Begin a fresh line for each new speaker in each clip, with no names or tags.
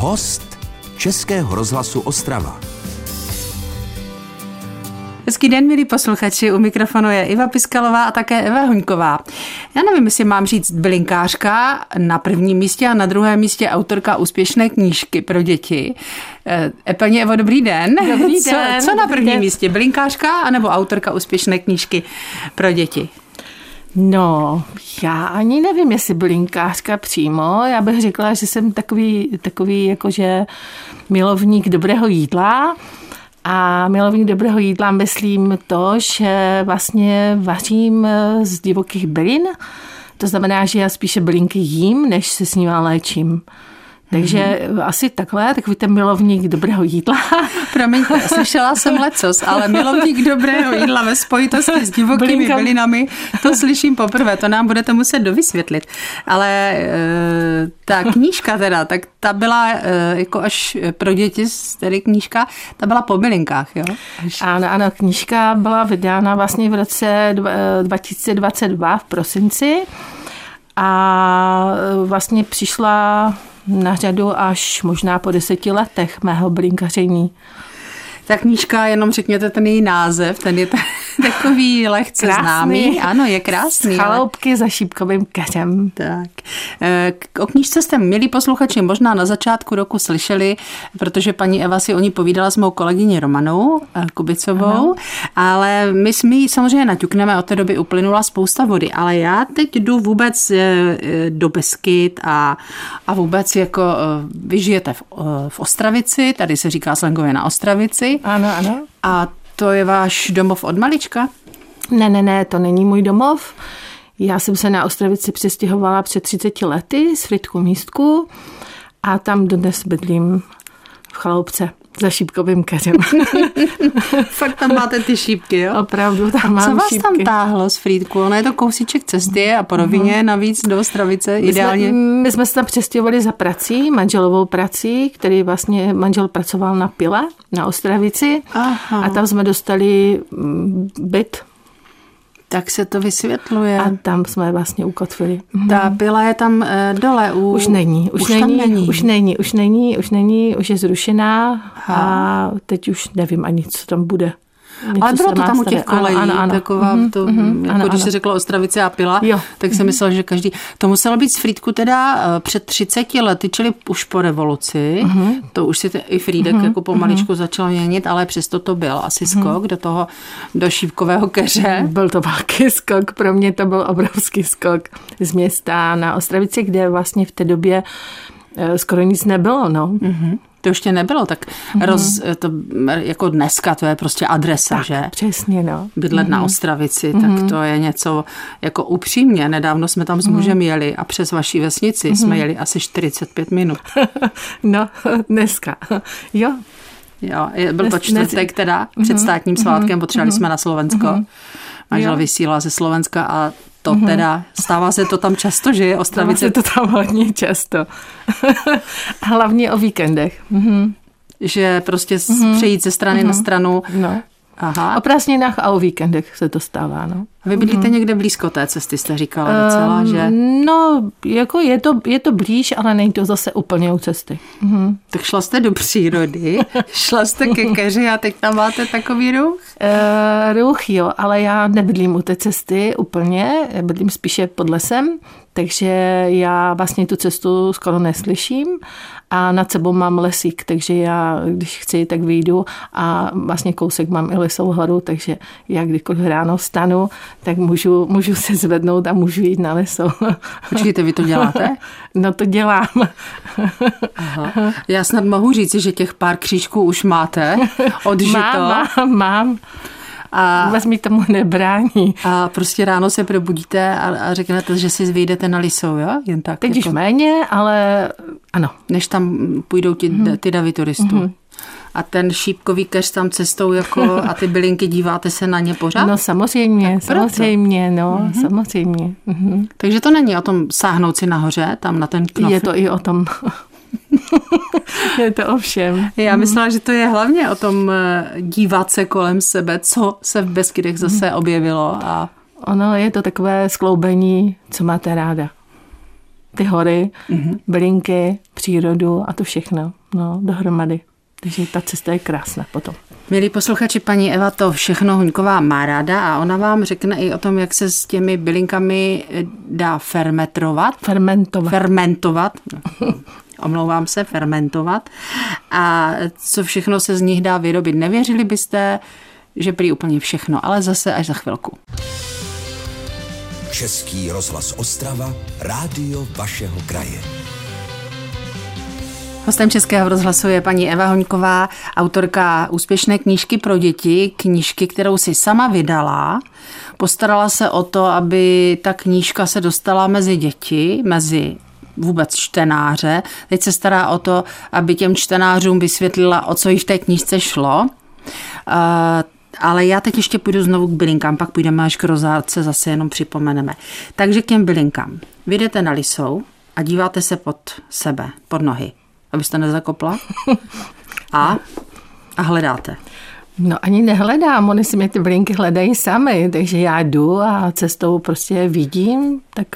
Host Českého rozhlasu Ostrava.
Hezký den, milí posluchači. U mikrofonu je Iva Piskalová a také Eva Hoňková. Já nevím, jestli mám říct bylinkářka na prvním místě a na druhém místě autorka úspěšné knížky pro děti. E, paní Evo, dobrý den.
Dobrý den.
Co, co na prvním
den.
místě? Bylinkářka anebo autorka úspěšné knížky pro děti?
No, já ani nevím, jestli bylinkářka přímo. Já bych řekla, že jsem takový, takový jakože milovník dobrého jídla. A milovník dobrého jídla myslím to, že vlastně vařím z divokých bylin. To znamená, že já spíše bylinky jím, než se s nimi léčím. Takže mm-hmm. asi takhle, takový ten milovník dobrého jídla.
Promiňte, slyšela jsem lecos, ale milovník dobrého jídla ve spojitosti s divokými
Bylinkami.
bylinami, to slyším poprvé, to nám budete muset dovysvětlit. Ale e, ta knížka teda, tak ta byla e, jako až pro děti, tedy knížka, ta byla po bylinkách, jo? Až,
Ano, ano, knížka byla vydána vlastně v roce dva- 2022 v prosinci a vlastně přišla na řadu až možná po deseti letech mého blinkaření.
ta knížka, jenom řekněte ten její název, ten je takový lehce
Krásný.
známý. Ano, je krásný. ale-
Chaloupky za šípkovým keřem.
Tak. Eh, k- O knížce jste, milí posluchači, možná na začátku roku slyšeli, protože paní Eva si o ní povídala s mou kolegyní Romanou eh, Kubicovou, ano. ale my jsme ji samozřejmě naťukneme, od té doby uplynula spousta vody, ale já teď jdu vůbec eh, do Beskyt a, a vůbec jako vy žijete v, v Ostravici, tady se říká slangově na Ostravici
Ano, ano.
a to je váš domov od malička?
Ne, ne, ne, to není můj domov. Já jsem se na Ostravici přestěhovala před 30 lety z Fritku místku a tam dodnes bydlím chaloupce za šípkovým keřem.
Fakt tam máte ty šípky, jo?
Opravdu tam mám
Co vás
šípky.
tam táhlo z Frýdku? Ono je to kousíček cesty a po rovině navíc do Ostravice
My
ideálně.
Jsme, my jsme se tam přestěhovali za prací, manželovou prací, který vlastně manžel pracoval na pile na Ostravici
Aha.
a tam jsme dostali mm, byt
Tak se to vysvětluje.
a tam jsme vlastně ukotvili.
Ta pila je tam eh, dole u...
Už není, už,
už
není,
není.
už není, už není, už není, už je zrušená a teď už nevím ani, co tam bude. Něco
Ale bylo to tam u těch kolejí,
Ano, ano, ano.
taková
Mhm,
to,
mhm,
jako
ano,
když
ano.
se řeklo Ostravice a pila,
Jo.
tak jsem myslela, že každý... To muselo být z Frýdku teda eh, před 30 lety, čili už po revoluci.
Mhm.
To už si te, i Frýdek jako pomaličku začal měnit, ale přesto to byl asi
Mhm.
skok do toho, do šípkového keře.
Byl to velký skok, pro mě to byl obrovský skok z města na Ostravici, kde vlastně v té době eh, skoro nic nebylo, no.
Mhm. To ještě nebylo tak roz, to, jako dneska, to je prostě adresa,
Tak,
že?
přesně, no.
Bydlet na Ostravici, tak to je něco jako upřímně. Nedávno jsme tam s mužem jeli a přes vaší vesnici jsme jeli asi 45 minut.
No, dneska. Jo,
Jo, je- byl to čtvrtek teda, před státním svátkem, potřebovali jsme na Slovensko. Manžel vysílá ze Slovenska a to teda, stává se to tam často, že je
Stává
Ostravice,
se to tam hodně často. Hlavně o víkendech. Mhm.
že prostě přejít ze strany na stranu.
No.
Aha.
O prázdninách a o víkendech se to stává, no.
Vy bydlíte někde blízko té cesty, jste říkala docela, že?
Um, No, jako je to, je to blíž, ale není to zase úplně u cesty. Mhm.
Tak šla jste do přírody, šla jste ke keři a teď tam máte takový ruch?
Uh, ruch, jo, ale já nebydlím u té cesty úplně, bydlím spíše pod lesem, takže já vlastně tu cestu skoro neslyším a nad sebou mám lesík, takže já, když chci, tak vyjdu a vlastně kousek mám i lesovou horu, takže já kdykoliv ráno vstanu, tak můžu, můžu se zvednout a můžu jít na leso.
Počkejte, vy to děláte?
No to dělám.
Aha. Já snad mohu říct, že těch pár křížků už máte odžito.
Mám, mám, mám.
A,
Vůbec mi tomu nebrání.
a prostě ráno se probudíte a, a řeknete, že si vyjdete na lisou, jo? Jen tak.
Teď
jako,
už méně, ale ano.
než tam půjdou ti,
Mhm.
ty davy turistů. A ten šípkový keř tam cestou jako a ty bylinky díváte se na ně pořád?
No samozřejmě,
Tak proto.
samozřejmě, no, samozřejmě. Mhm.
Takže to není o tom sáhnout si nahoře, tam na ten knof.
Je to i o tom. je to o všem.
Já myslela, že to je hlavně o tom eh, dívat se kolem sebe, co se v Beskydech zase objevilo a
Ono je to takové skloubení, co máte ráda. Ty hory,
Mhm.
bylinky, přírodu a to všechno no, dohromady. Takže ta cesta je krásná potom.
Milí posluchači, paní Eva to všechno Huňková má ráda a ona vám řekne i o tom, jak se s těmi bylinkami dá fermetrovat.
Fermentovat.
Fermentovat. Omlouvám se, fermentovat. A co všechno se z nich dá vyrobit. Nevěřili byste, že prý úplně všechno, ale zase až za chvilku.
Český rozhlas Ostrava, rádio vašeho kraje.
Hostem Českého rozhlasu je paní Eva Hoňková, autorka úspěšné knížky pro děti, knížky, kterou si sama vydala. Postarala se o to, aby ta knížka se dostala mezi děti, mezi vůbec čtenáře. Teď se stará o to, aby těm čtenářům vysvětlila, o co jí v té knížce šlo. Ale já teď ještě půjdu znovu k bylinkám, pak půjdeme až k rozárce, zase jenom připomeneme. Takže k těm bylinkám. Vy jdete na lisou a díváte se pod sebe, pod nohy abyste nezakopla. A, a hledáte.
No ani nehledám, oni si mě ty blinky hledají sami, takže já jdu a cestou prostě vidím, tak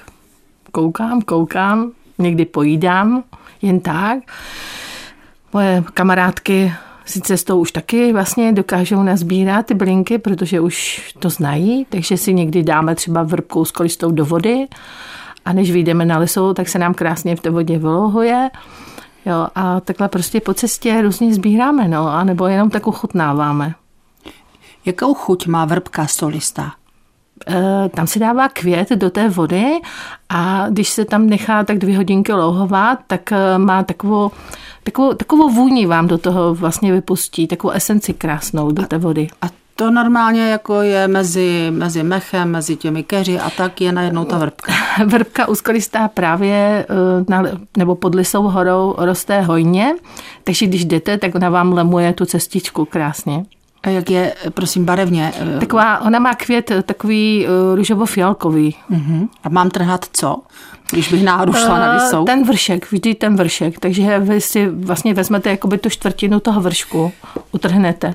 koukám, koukám, někdy pojídám, jen tak. Moje kamarádky si cestou už taky vlastně dokážou nazbírat ty blinky, protože už to znají, takže si někdy dáme třeba vrbkou s kolistou do vody a než vyjdeme na lesou, tak se nám krásně v té vodě vylohuje. Jo, a takhle prostě po cestě různě sbíráme, no, a nebo jenom tak uchutnáváme.
Jakou chuť má vrbka solista?
E, tam se dává květ do té vody a když se tam nechá tak dvě hodinky louhovat, tak e, má takovou, takovou, takovou vůni vám do toho vlastně vypustí, takovou esenci krásnou do té vody.
A to normálně jako je mezi, mezi mechem, mezi těmi keři a tak je najednou ta vrbka.
Vrbka úzkolistá právě eh, na, nebo pod Lisou horou roste hojně, takže když jdete, tak ona vám lemuje tu cestičku krásně.
A jak je, prosím, barevně?
Eh, Taková, ona má květ takový uh, růžovo-fialkový.
Uh-huh. A mám trhat co? Když bych náhodou šla na lisou?
Ten vršek, vždy ten vršek. Takže vy si vlastně vezmete jakoby tu čtvrtinu toho vršku, utrhnete.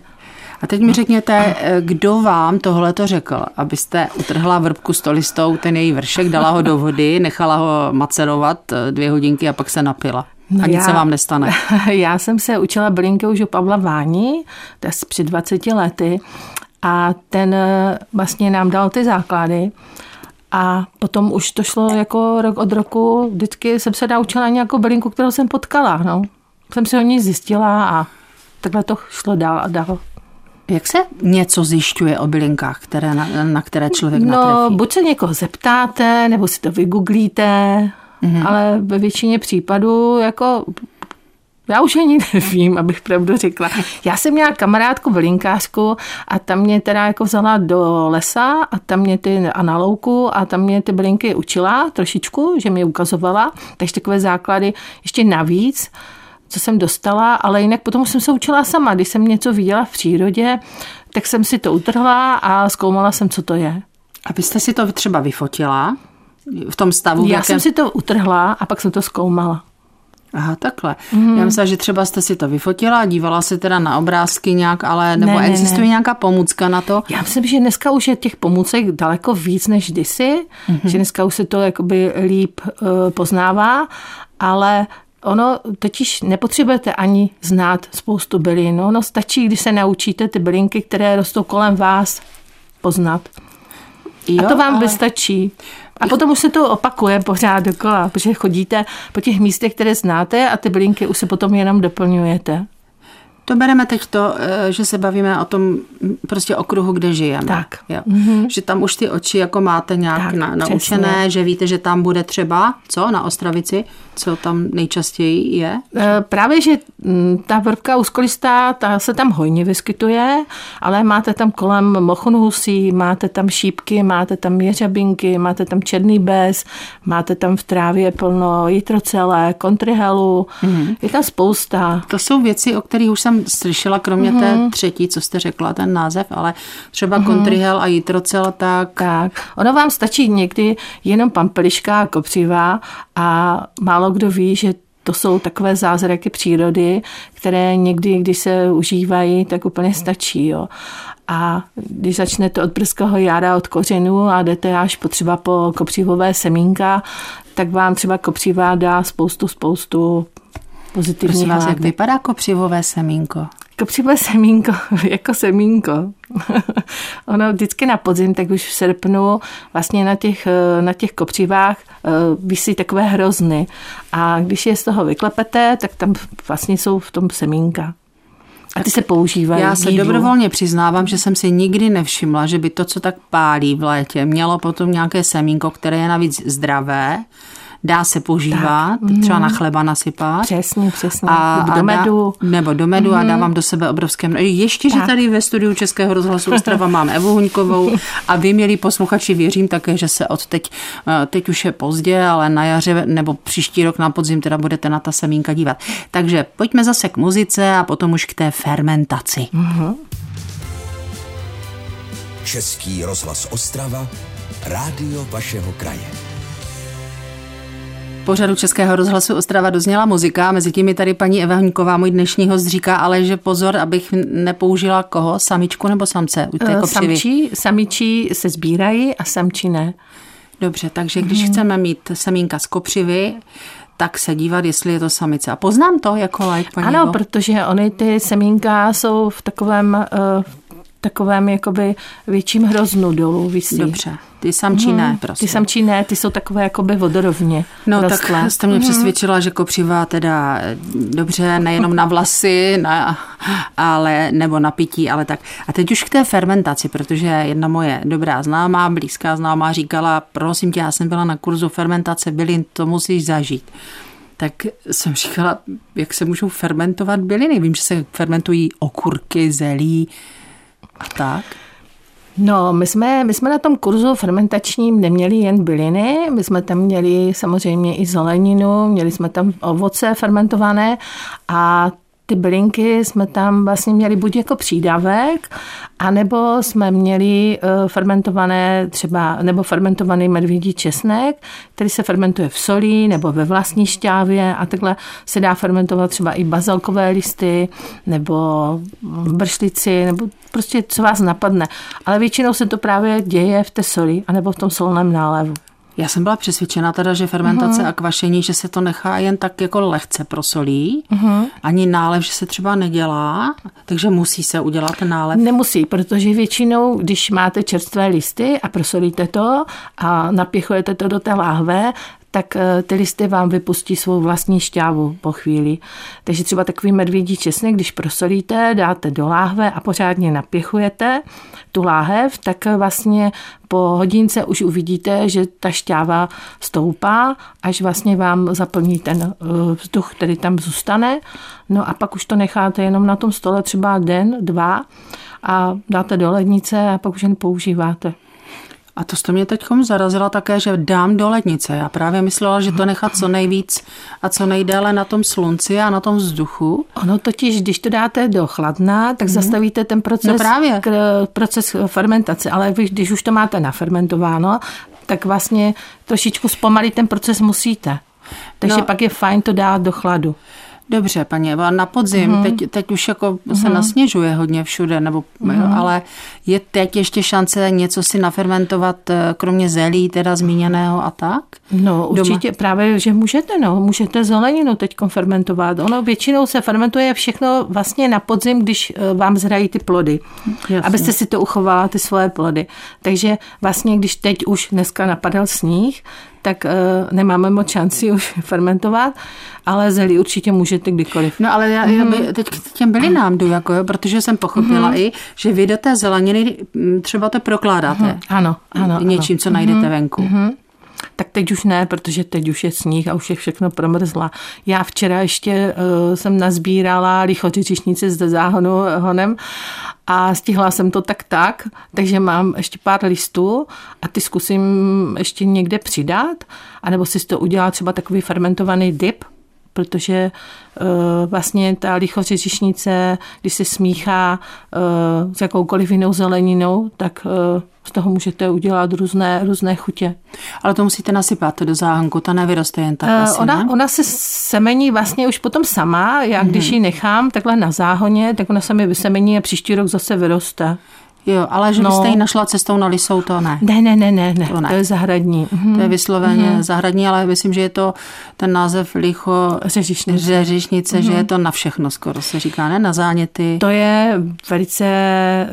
A teď mi řekněte, kdo vám tohle to řekl, abyste utrhla vrbku stolistou, ten její vršek, dala ho do vody, nechala ho macerovat eh, dvě hodinky a pak se napila. No a nic já, se vám nestane.
Já jsem se učila bylinky už u Pavla Váni, to je před 20 lety, a ten eh, vlastně nám dal ty základy. A potom už to šlo jako rok od roku, vždycky jsem se naučila nějakou bylinku, kterou jsem potkala. No. Jsem si o ní zjistila a takhle to šlo dál a dál.
Jak se něco zjišťuje o bylinkách, které, na, na které člověk
no,
natrefí?
buď se někoho zeptáte, nebo si to vygooglíte, mm-hmm. ale ve většině případů jako já už ani nevím, abych pravdu řekla. Já jsem měla kamarádku bylinkářku a tam mě teda jako vzala do lesa a tam mě ty a na louku a tam mě ty bylinky učila trošičku, že mi ukazovala, takže takové základy ještě navíc co jsem dostala, ale jinak potom jsem se učila sama. Když jsem něco viděla v přírodě, tak jsem si to utrhla a zkoumala jsem, co to je.
Abyste si to třeba vyfotila v tom stavu?
Já jakém... jsem si to utrhla a pak jsem to zkoumala.
Aha, takhle. Mm. Já myslím, že třeba jste si to vyfotila, dívala se teda na obrázky nějak, ale nebo ne, existuje ne. nějaká pomůcka na to?
Já myslím, že dneska už je těch pomůcek daleko víc než kdysi, mm-hmm. že dneska už se to jakoby líp uh, poznává, ale Ono totiž nepotřebujete ani znát spoustu bylin. Ono stačí, když se naučíte ty bylinky, které rostou kolem vás, poznat. Jo, a to vám ale... vystačí. A potom už se to opakuje pořád dokola, protože chodíte po těch místech, které znáte a ty bylinky už se potom jenom doplňujete.
To bereme teď to, eh, že se bavíme o tom prostě okruhu, kde žijeme.
Tak.
Jo. Mm-hmm. Že tam už ty oči jako máte nějak tak, na, naučené, přesně. že víte, že tam bude třeba, co na Ostravici, co tam nejčastěji je?
E, právě, že mm, ta vrbka úzkolistá, ta se tam hojně vyskytuje, ale máte tam kolem mochonhusí, máte tam šípky, máte tam jeřabinky, máte tam černý bez, máte tam v trávě plno jitrocelé, kontrihelu, mm-hmm. je tam spousta.
To jsou věci, o kterých už jsem slyšela, kromě mm-hmm. té mhm. třetí, co jste řekla, ten název, ale třeba mm-hmm. kontrihel a jitrocel, tak...
Tak, ono vám stačí někdy jenom pampeliška a kopřiva a málo kdo ví, že to jsou takové zázraky přírody, které někdy, když se užívají, tak úplně stačí. Jo. A když začnete od brzkého jára od kořenů a jdete až potřeba po kopřivové semínka, tak vám třeba kopřiva dá spoustu, spoustu pozitivních
Prosím vás, jak vypadá kopřivové semínko?
Kopřivé semínko, jako semínko. ono vždycky na podzim, tak už v srpnu vlastně na těch, eh, na těch kopřivách eh, visí takové hrozny. A když je z toho vyklepete, tak tam vlastně jsou v tom semínka. A ty se používají
Já se dobrovolně přiznávám, že jsem si nikdy nevšimla, že by to, co tak pálí v létě, mělo potom nějaké semínko, které je navíc zdravé, dá se používat, třeba na chleba nasypat.
Přesně, přesně. Nebo do
dá-
medu.
nebo do medu a dávám do sebe obrovské množství. Ještě, že
Tak.
tady ve studiu Českého rozhlasu Ostrava mám Evu Huňkovou a vy, milí posluchači, věřím také, že se od teď, eh, teď už je pozdě, ale na jaře nebo příští rok na podzim teda budete na ta semínka dívat. Takže pojďme zase k muzice a potom už k té fermentaci.
Český rozhlas Ostrava, rádio vašeho kraje.
Pořadu Českého rozhlasu Ostrava dozněla muzika, mezi tím je tady paní Eva Hňková, můj dnešní host, říká, ale že pozor, abych nepoužila koho, samičku nebo samce u té
Eh,
kopřivy.
Samčí, samičí se sbírají a samčí ne.
Dobře, takže když chceme mít semínka z kopřivy, tak se dívat, jestli je to samice. A poznám to jako like, paní
Ano,
Evo?
protože ony ty semínka jsou v takovém, eh, v takovém jakoby větším hroznu dolů visí.
Dobře, ty samčí ne, prosím.
Ty samčí ne, ty jsou takové jakoby vodorovně
No
rostlé.
tak jste mě přesvědčila, že kopřiva teda eh, dobře, nejenom na vlasy, na, ale, nebo na pití, ale tak. A teď už k té fermentaci, protože jedna moje dobrá známá, blízká známá říkala, prosím tě, já jsem byla na kurzu fermentace bylin, to musíš zažít. Tak jsem říkala, jak se můžou fermentovat byliny. Vím, že se fermentují okurky, zelí a tak.
No, my jsme, my jsme na tom kurzu fermentačním neměli jen byliny, my jsme tam měli samozřejmě i zeleninu, měli jsme tam ovoce fermentované a ty bylinky jsme tam vlastně měli buď jako přídavek, anebo jsme měli eh, fermentované třeba, nebo fermentovaný medvědí česnek, který se fermentuje v solí nebo ve vlastní šťávě a takhle se dá fermentovat třeba i bazalkové listy nebo bršlici nebo prostě co vás napadne. Ale většinou se to právě děje v té soli anebo v tom solném nálevu.
Já jsem byla přesvědčena teda, že fermentace a kvašení, že se to nechá jen tak jako lehce prosolí. Ani nálev, že se třeba nedělá, takže musí se udělat nálev.
Nemusí, protože většinou, když máte čerstvé listy a prosolíte to a napěchujete to do té láhve, tak eh, ty listy vám vypustí svou vlastní šťávu po chvíli. Takže třeba takový medvědí česnek, když prosolíte, dáte do láhve a pořádně napěchujete tu láhev, tak vlastně po hodince už uvidíte, že ta šťáva stoupá, až vlastně vám zaplní ten eh, vzduch, který tam zůstane. No a pak už to necháte jenom na tom stole třeba den, dva a dáte do lednice a pak už jen používáte.
A to jste mě teď zarazila také, že dám do lednice. Já právě myslela, že to nechat co nejvíc a co nejdéle na tom slunci a na tom vzduchu.
Ono totiž, když to dáte do chladna, tak zastavíte ten proces,
No právě.
K, proces fermentace. Ale vy, když už to máte nafermentováno, tak vlastně trošičku zpomalit ten proces musíte. Takže
no.
pak je fajn to dát do chladu.
Dobře, paní Eva, na podzim,
Mhm.
teď, teď už jako se nasněžuje hodně všude, nebo, jo, ale je teď ještě šance něco si nafermentovat, eh, kromě zelí, teda zmíněného a tak?
No
Doma.
určitě právě, že můžete, no, můžete zeleninu teď fermentovat. Ono většinou se fermentuje všechno vlastně na podzim, když eh, vám zrají ty plody,
Jasně.
abyste si to uchovala, ty svoje plody. Takže vlastně, když teď už dneska napadal sníh, tak uh, nemáme moc šanci už fermentovat, ale zelí určitě můžete kdykoliv.
No ale já, já by, teď k těm bylinám jdu, jako, jo, protože jsem pochopila i, že vy do té zeleniny mm, třeba to prokládáte
Ano, ano.
něčím, co najdete venku.
Tak teď už ne, protože teď už je sníh a už je všechno promrzla. Já včera ještě uh, jsem nazbírala lichoři říšnici ze záhonu honem a stihla jsem to tak tak, takže mám ještě pár listů a ty zkusím ještě někde přidat, anebo si to udělat třeba takový fermentovaný dip, protože uh, vlastně ta lichoři říšnice, když se smíchá uh, s jakoukoliv jinou zeleninou, tak uh, z toho můžete udělat různé, různé chutě.
Ale to musíte nasypat do záhanku, ta nevyroste jen tak
Eh,
asi,
ona,
ne?
ona se semení vlastně už potom sama. Já když ji nechám takhle na záhoně, tak ona se mi vysemení a příští rok zase vyroste.
Jo, ale že no. byste ji našla cestou na Lisou, to ne.
Ne, ne, ne, ne, ne.
To ne.
to je zahradní. Mhm.
To je vysloveně mm-hmm. zahradní, ale myslím, že je to ten název licho
Řeřišnice,
řeřišnice mm-hmm. že je to na všechno skoro se říká, ne? Na záněty.
To je velice,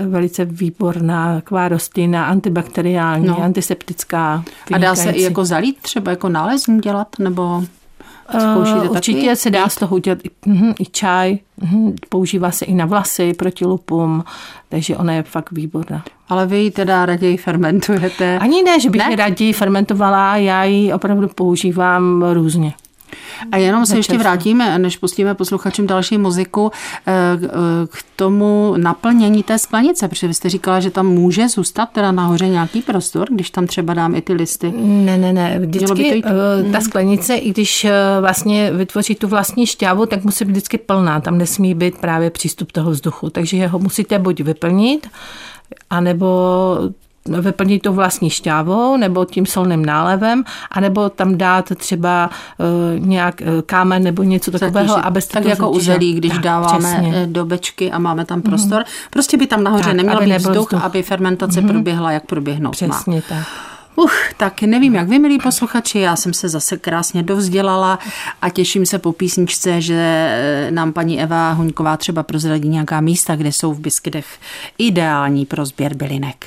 velice výborná taková rostlina, antibakteriální, no. antiseptická.
A dá se i jako zalít třeba jako nálezní dělat, nebo
Zkoušíte určitě taky? se dá z toho udělat i, uh, i čaj, uh, používá se i na vlasy proti lupům, takže ona je fakt výborná.
Ale vy ji teda raději fermentujete?
Ani ne, že bych ne? ji raději fermentovala, já ji opravdu používám různě.
A jenom se ještě vrátíme, než pustíme posluchačům další muziku, eh, k tomu naplnění té sklenice, protože vy jste říkala, že tam může zůstat teda nahoře nějaký prostor, když tam třeba dám i ty listy.
Ne, ne, ne. Vždycky eh, ta sklenice, i když eh, vlastně vytvoří tu vlastní šťávu, tak musí být vždycky plná. Tam nesmí být právě přístup toho vzduchu. Takže ho musíte buď vyplnit, anebo vyplnit to vlastní šťávou nebo tím solným nálevem, anebo tam dát třeba uh, nějak uh, kámen nebo něco takového,
Zatíži.
aby
Tak to jako u zelí, když tak, dáváme přesně. Eh, do bečky a máme tam prostor. Mm. Prostě by tam nahoře tak, neměl být vzduch, vzduch, aby fermentace mm. proběhla, jak proběhnout
Přesně má. tak.
Uch, tak nevím, jak vy, milí posluchači, já jsem se zase krásně dovzdělala a těším se po písničce, že nám paní Eva Huňková třeba prozradí nějaká místa, kde jsou v Biskydech ideální pro sběr bylinek.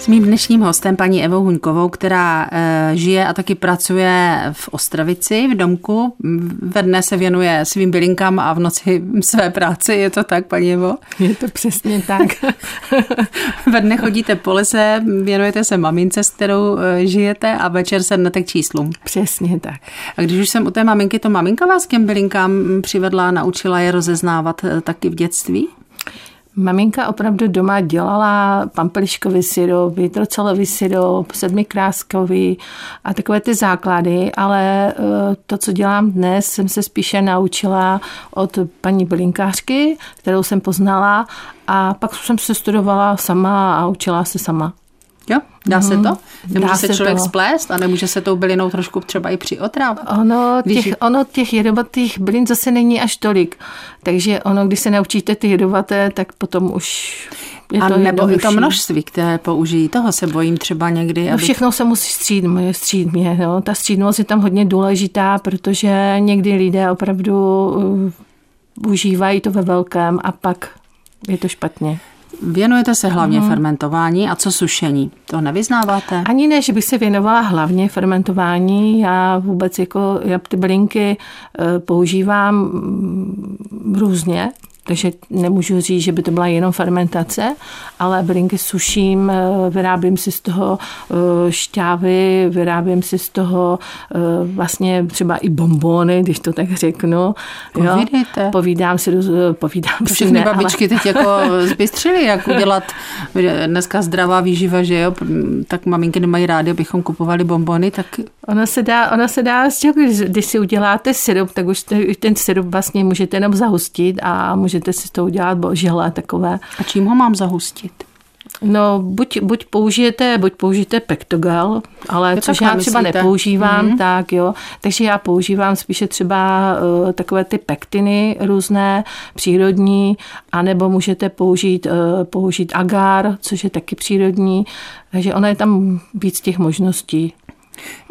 S mým dnešním hostem, paní Evou Huňkovou, která e, žije a taky pracuje v Ostravici, v domku. Ve dne se věnuje svým bylinkám a v noci své práci. Je to tak, paní Evo?
Je to přesně tak.
Ve dne chodíte po lese, věnujete se mamince, s kterou e, žijete a večer sednete k číslům.
Přesně tak.
A když už jsem u té maminky, to maminka vás k těm bylinkám přivedla, naučila je rozeznávat e, taky v dětství?
Maminka opravdu doma dělala pampeliškový syrop, vitrocelový syrop, sedmikráskový a takové ty základy, ale eh, to, co dělám dnes, jsem se spíše naučila od paní bylinkářky, kterou jsem poznala a pak jsem se studovala sama a učila se sama.
Jo, dá se mhm. to? Nemůže Dá se člověk to. splést a nemůže se tou bylinou trošku třeba i přiotrávat?
Ono když... těch, ono těch jedovatých bylin zase není až tolik. Takže ono, když se naučíte ty jedovaté, tak potom už je
a to nebo i to množství, které použijí, toho se bojím třeba někdy.
No aby... všechno se musí střídmě, střídmě no. Ta střídmost je tam hodně důležitá, protože někdy lidé opravdu uh, užívají to ve velkém a pak je to špatně.
Věnujete se hlavně hmm. fermentování a co sušení? To nevyznáváte?
Ani ne, že bych se věnovala hlavně fermentování. Já vůbec jako, já ty bylinky eh, používám mm, různě takže nemůžu říct, že by to byla jenom fermentace, ale bylinky suším, eh, vyrábím si z toho eh, šťávy, vyrábím si z toho eh, vlastně třeba i bombony, když to tak řeknu.
Povídejte.
Jo, povídám si, povídám
to Všechny ne, babičky ale... teď jako zbystřily, jak udělat dneska zdravá výživa, že jo, tak maminky nemají rádi, abychom kupovali bombony, tak...
Ona se dá, ona se dá, když si uděláte syrup, tak už ten syrup vlastně můžete jenom zahustit a můžete můžete si to udělat žele takové.
A čím ho mám zahustit?
No, buď, buď použijete, buď použijete pektogal, ale je což já třeba myslíte? nepoužívám, mm-hmm. tak jo. Takže já používám spíše třeba uh, takové ty pektiny různé, přírodní, anebo můžete použít, uh, použít agar, což je taky přírodní. Takže ono je tam víc těch možností.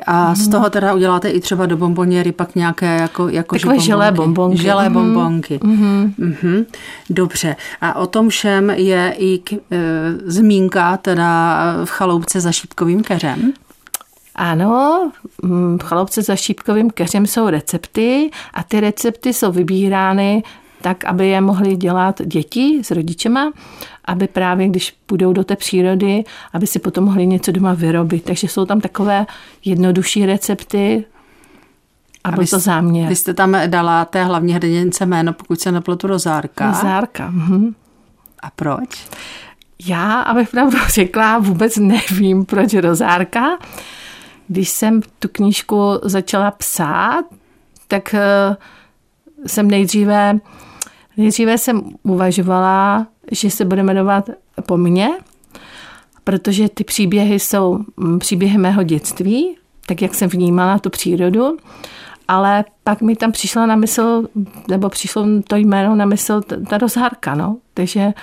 A z toho teda uděláte i třeba do bomboněry pak nějaké jako, jako
Takové želé bombonky.
Želé mhm. bombonky. Mm-hmm. Mm-hmm. Dobře. A o tom všem je i k, e, zmínka teda v chaloupce za šípkovým keřem.
Ano, v chaloupce za šípkovým keřem jsou recepty a ty recepty jsou vybírány tak, aby je mohly dělat děti s rodičema aby právě, když půjdou do té přírody, aby si potom mohli něco doma vyrobit. Takže jsou tam takové jednodušší recepty, a byl to záměr.
Vy jste tam dala té hlavní hrdince jméno, pokud se nepletu, Rozárka.
Rozárka. Mhm.
A proč?
Já, abych pravdu řekla, vůbec nevím, proč Rozárka. Když jsem tu knížku začala psát, tak eh, jsem nejdříve, nejdříve jsem uvažovala, že se bude jmenovat po mně, protože ty příběhy jsou mm, příběhy mého dětství, tak jak jsem vnímala tu přírodu ale pak mi tam přišla na mysl, nebo přišlo to jméno na mysl, ta rozhárka, no. Takže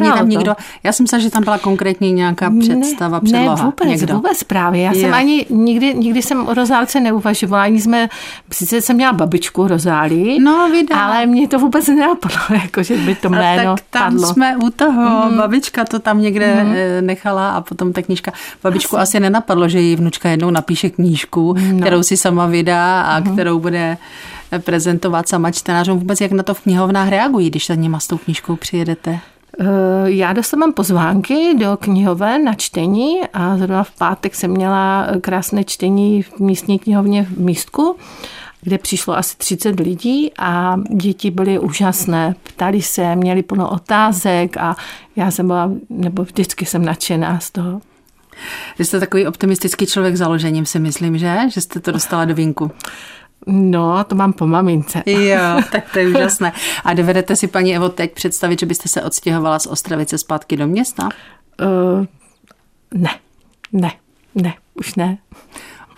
Není tam to. nikdo, já jsem myslela, že tam byla konkrétně nějaká představa, ne, předloha.
Ne, vůbec,
někdo.
vůbec právě. Já je. jsem ani nikdy, nikdy jsem o rozálce neuvažovala, ani jsme, sice jsem měla babičku rozály,
no, vydá.
ale mě to vůbec nenapadlo, jako, že by to jméno
tak tam
padlo.
jsme u toho, mm. babička to tam někde mm. nechala a potom ta knížka. Babičku asi, asi nenapadlo, že její vnučka jednou napíše knížku, no. kterou si sama vydá a mm. kterou bude prezentovat sama čtenářům. Vůbec jak na to v knihovnách reagují, když za nima s tou knížkou přijedete?
Eh, já dostávám pozvánky do knihové na čtení a zrovna v pátek jsem měla krásné čtení v místní knihovně v Místku, kde přišlo asi 30 lidí a děti byly úžasné. Ptali se, měli plno otázek a já jsem byla, nebo vždycky jsem nadšená z toho.
Vy jste takový optimistický člověk založením, si myslím, že? Že jste to dostala do vínku.
No, to mám po mamince.
Jo, tak to je úžasné. A dovedete si, paní Evo, teď představit, že byste se odstěhovala z Ostravice zpátky do města? Uh,
ne, ne, ne, už ne.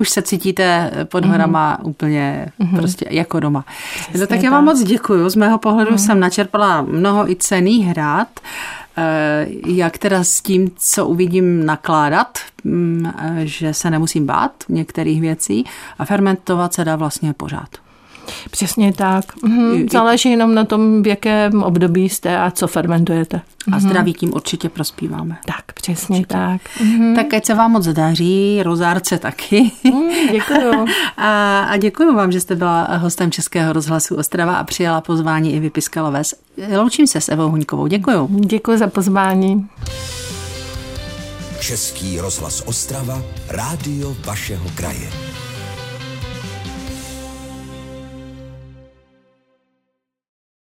Už se cítíte pod horama mm. úplně mm-hmm. prostě jako doma. no tak já vám moc děkuji. Z mého pohledu mm. jsem načerpala mnoho i cených hrad. Eh, jak teda s tím, co uvidím, nakládat, mm, eh, že se nemusím bát některých věcí a fermentovat se dá vlastně pořád.
Přesně tak. Mhm. Záleží jenom na tom, v jakém období jste a co fermentujete.
A mhm. zdraví tím určitě prospíváme.
Tak, přesně určitě. tak.
Mhm. Tak ať se vám moc daří, rozárce taky.
Mm, děkuju.
a, a děkuji vám, že jste byla hostem Českého rozhlasu Ostrava a přijala pozvání i vypiskalové. Loučím se s Evou Huňkovou. Děkuju.
Děkuji za pozvání.
Český rozhlas Ostrava, rádio vašeho kraje.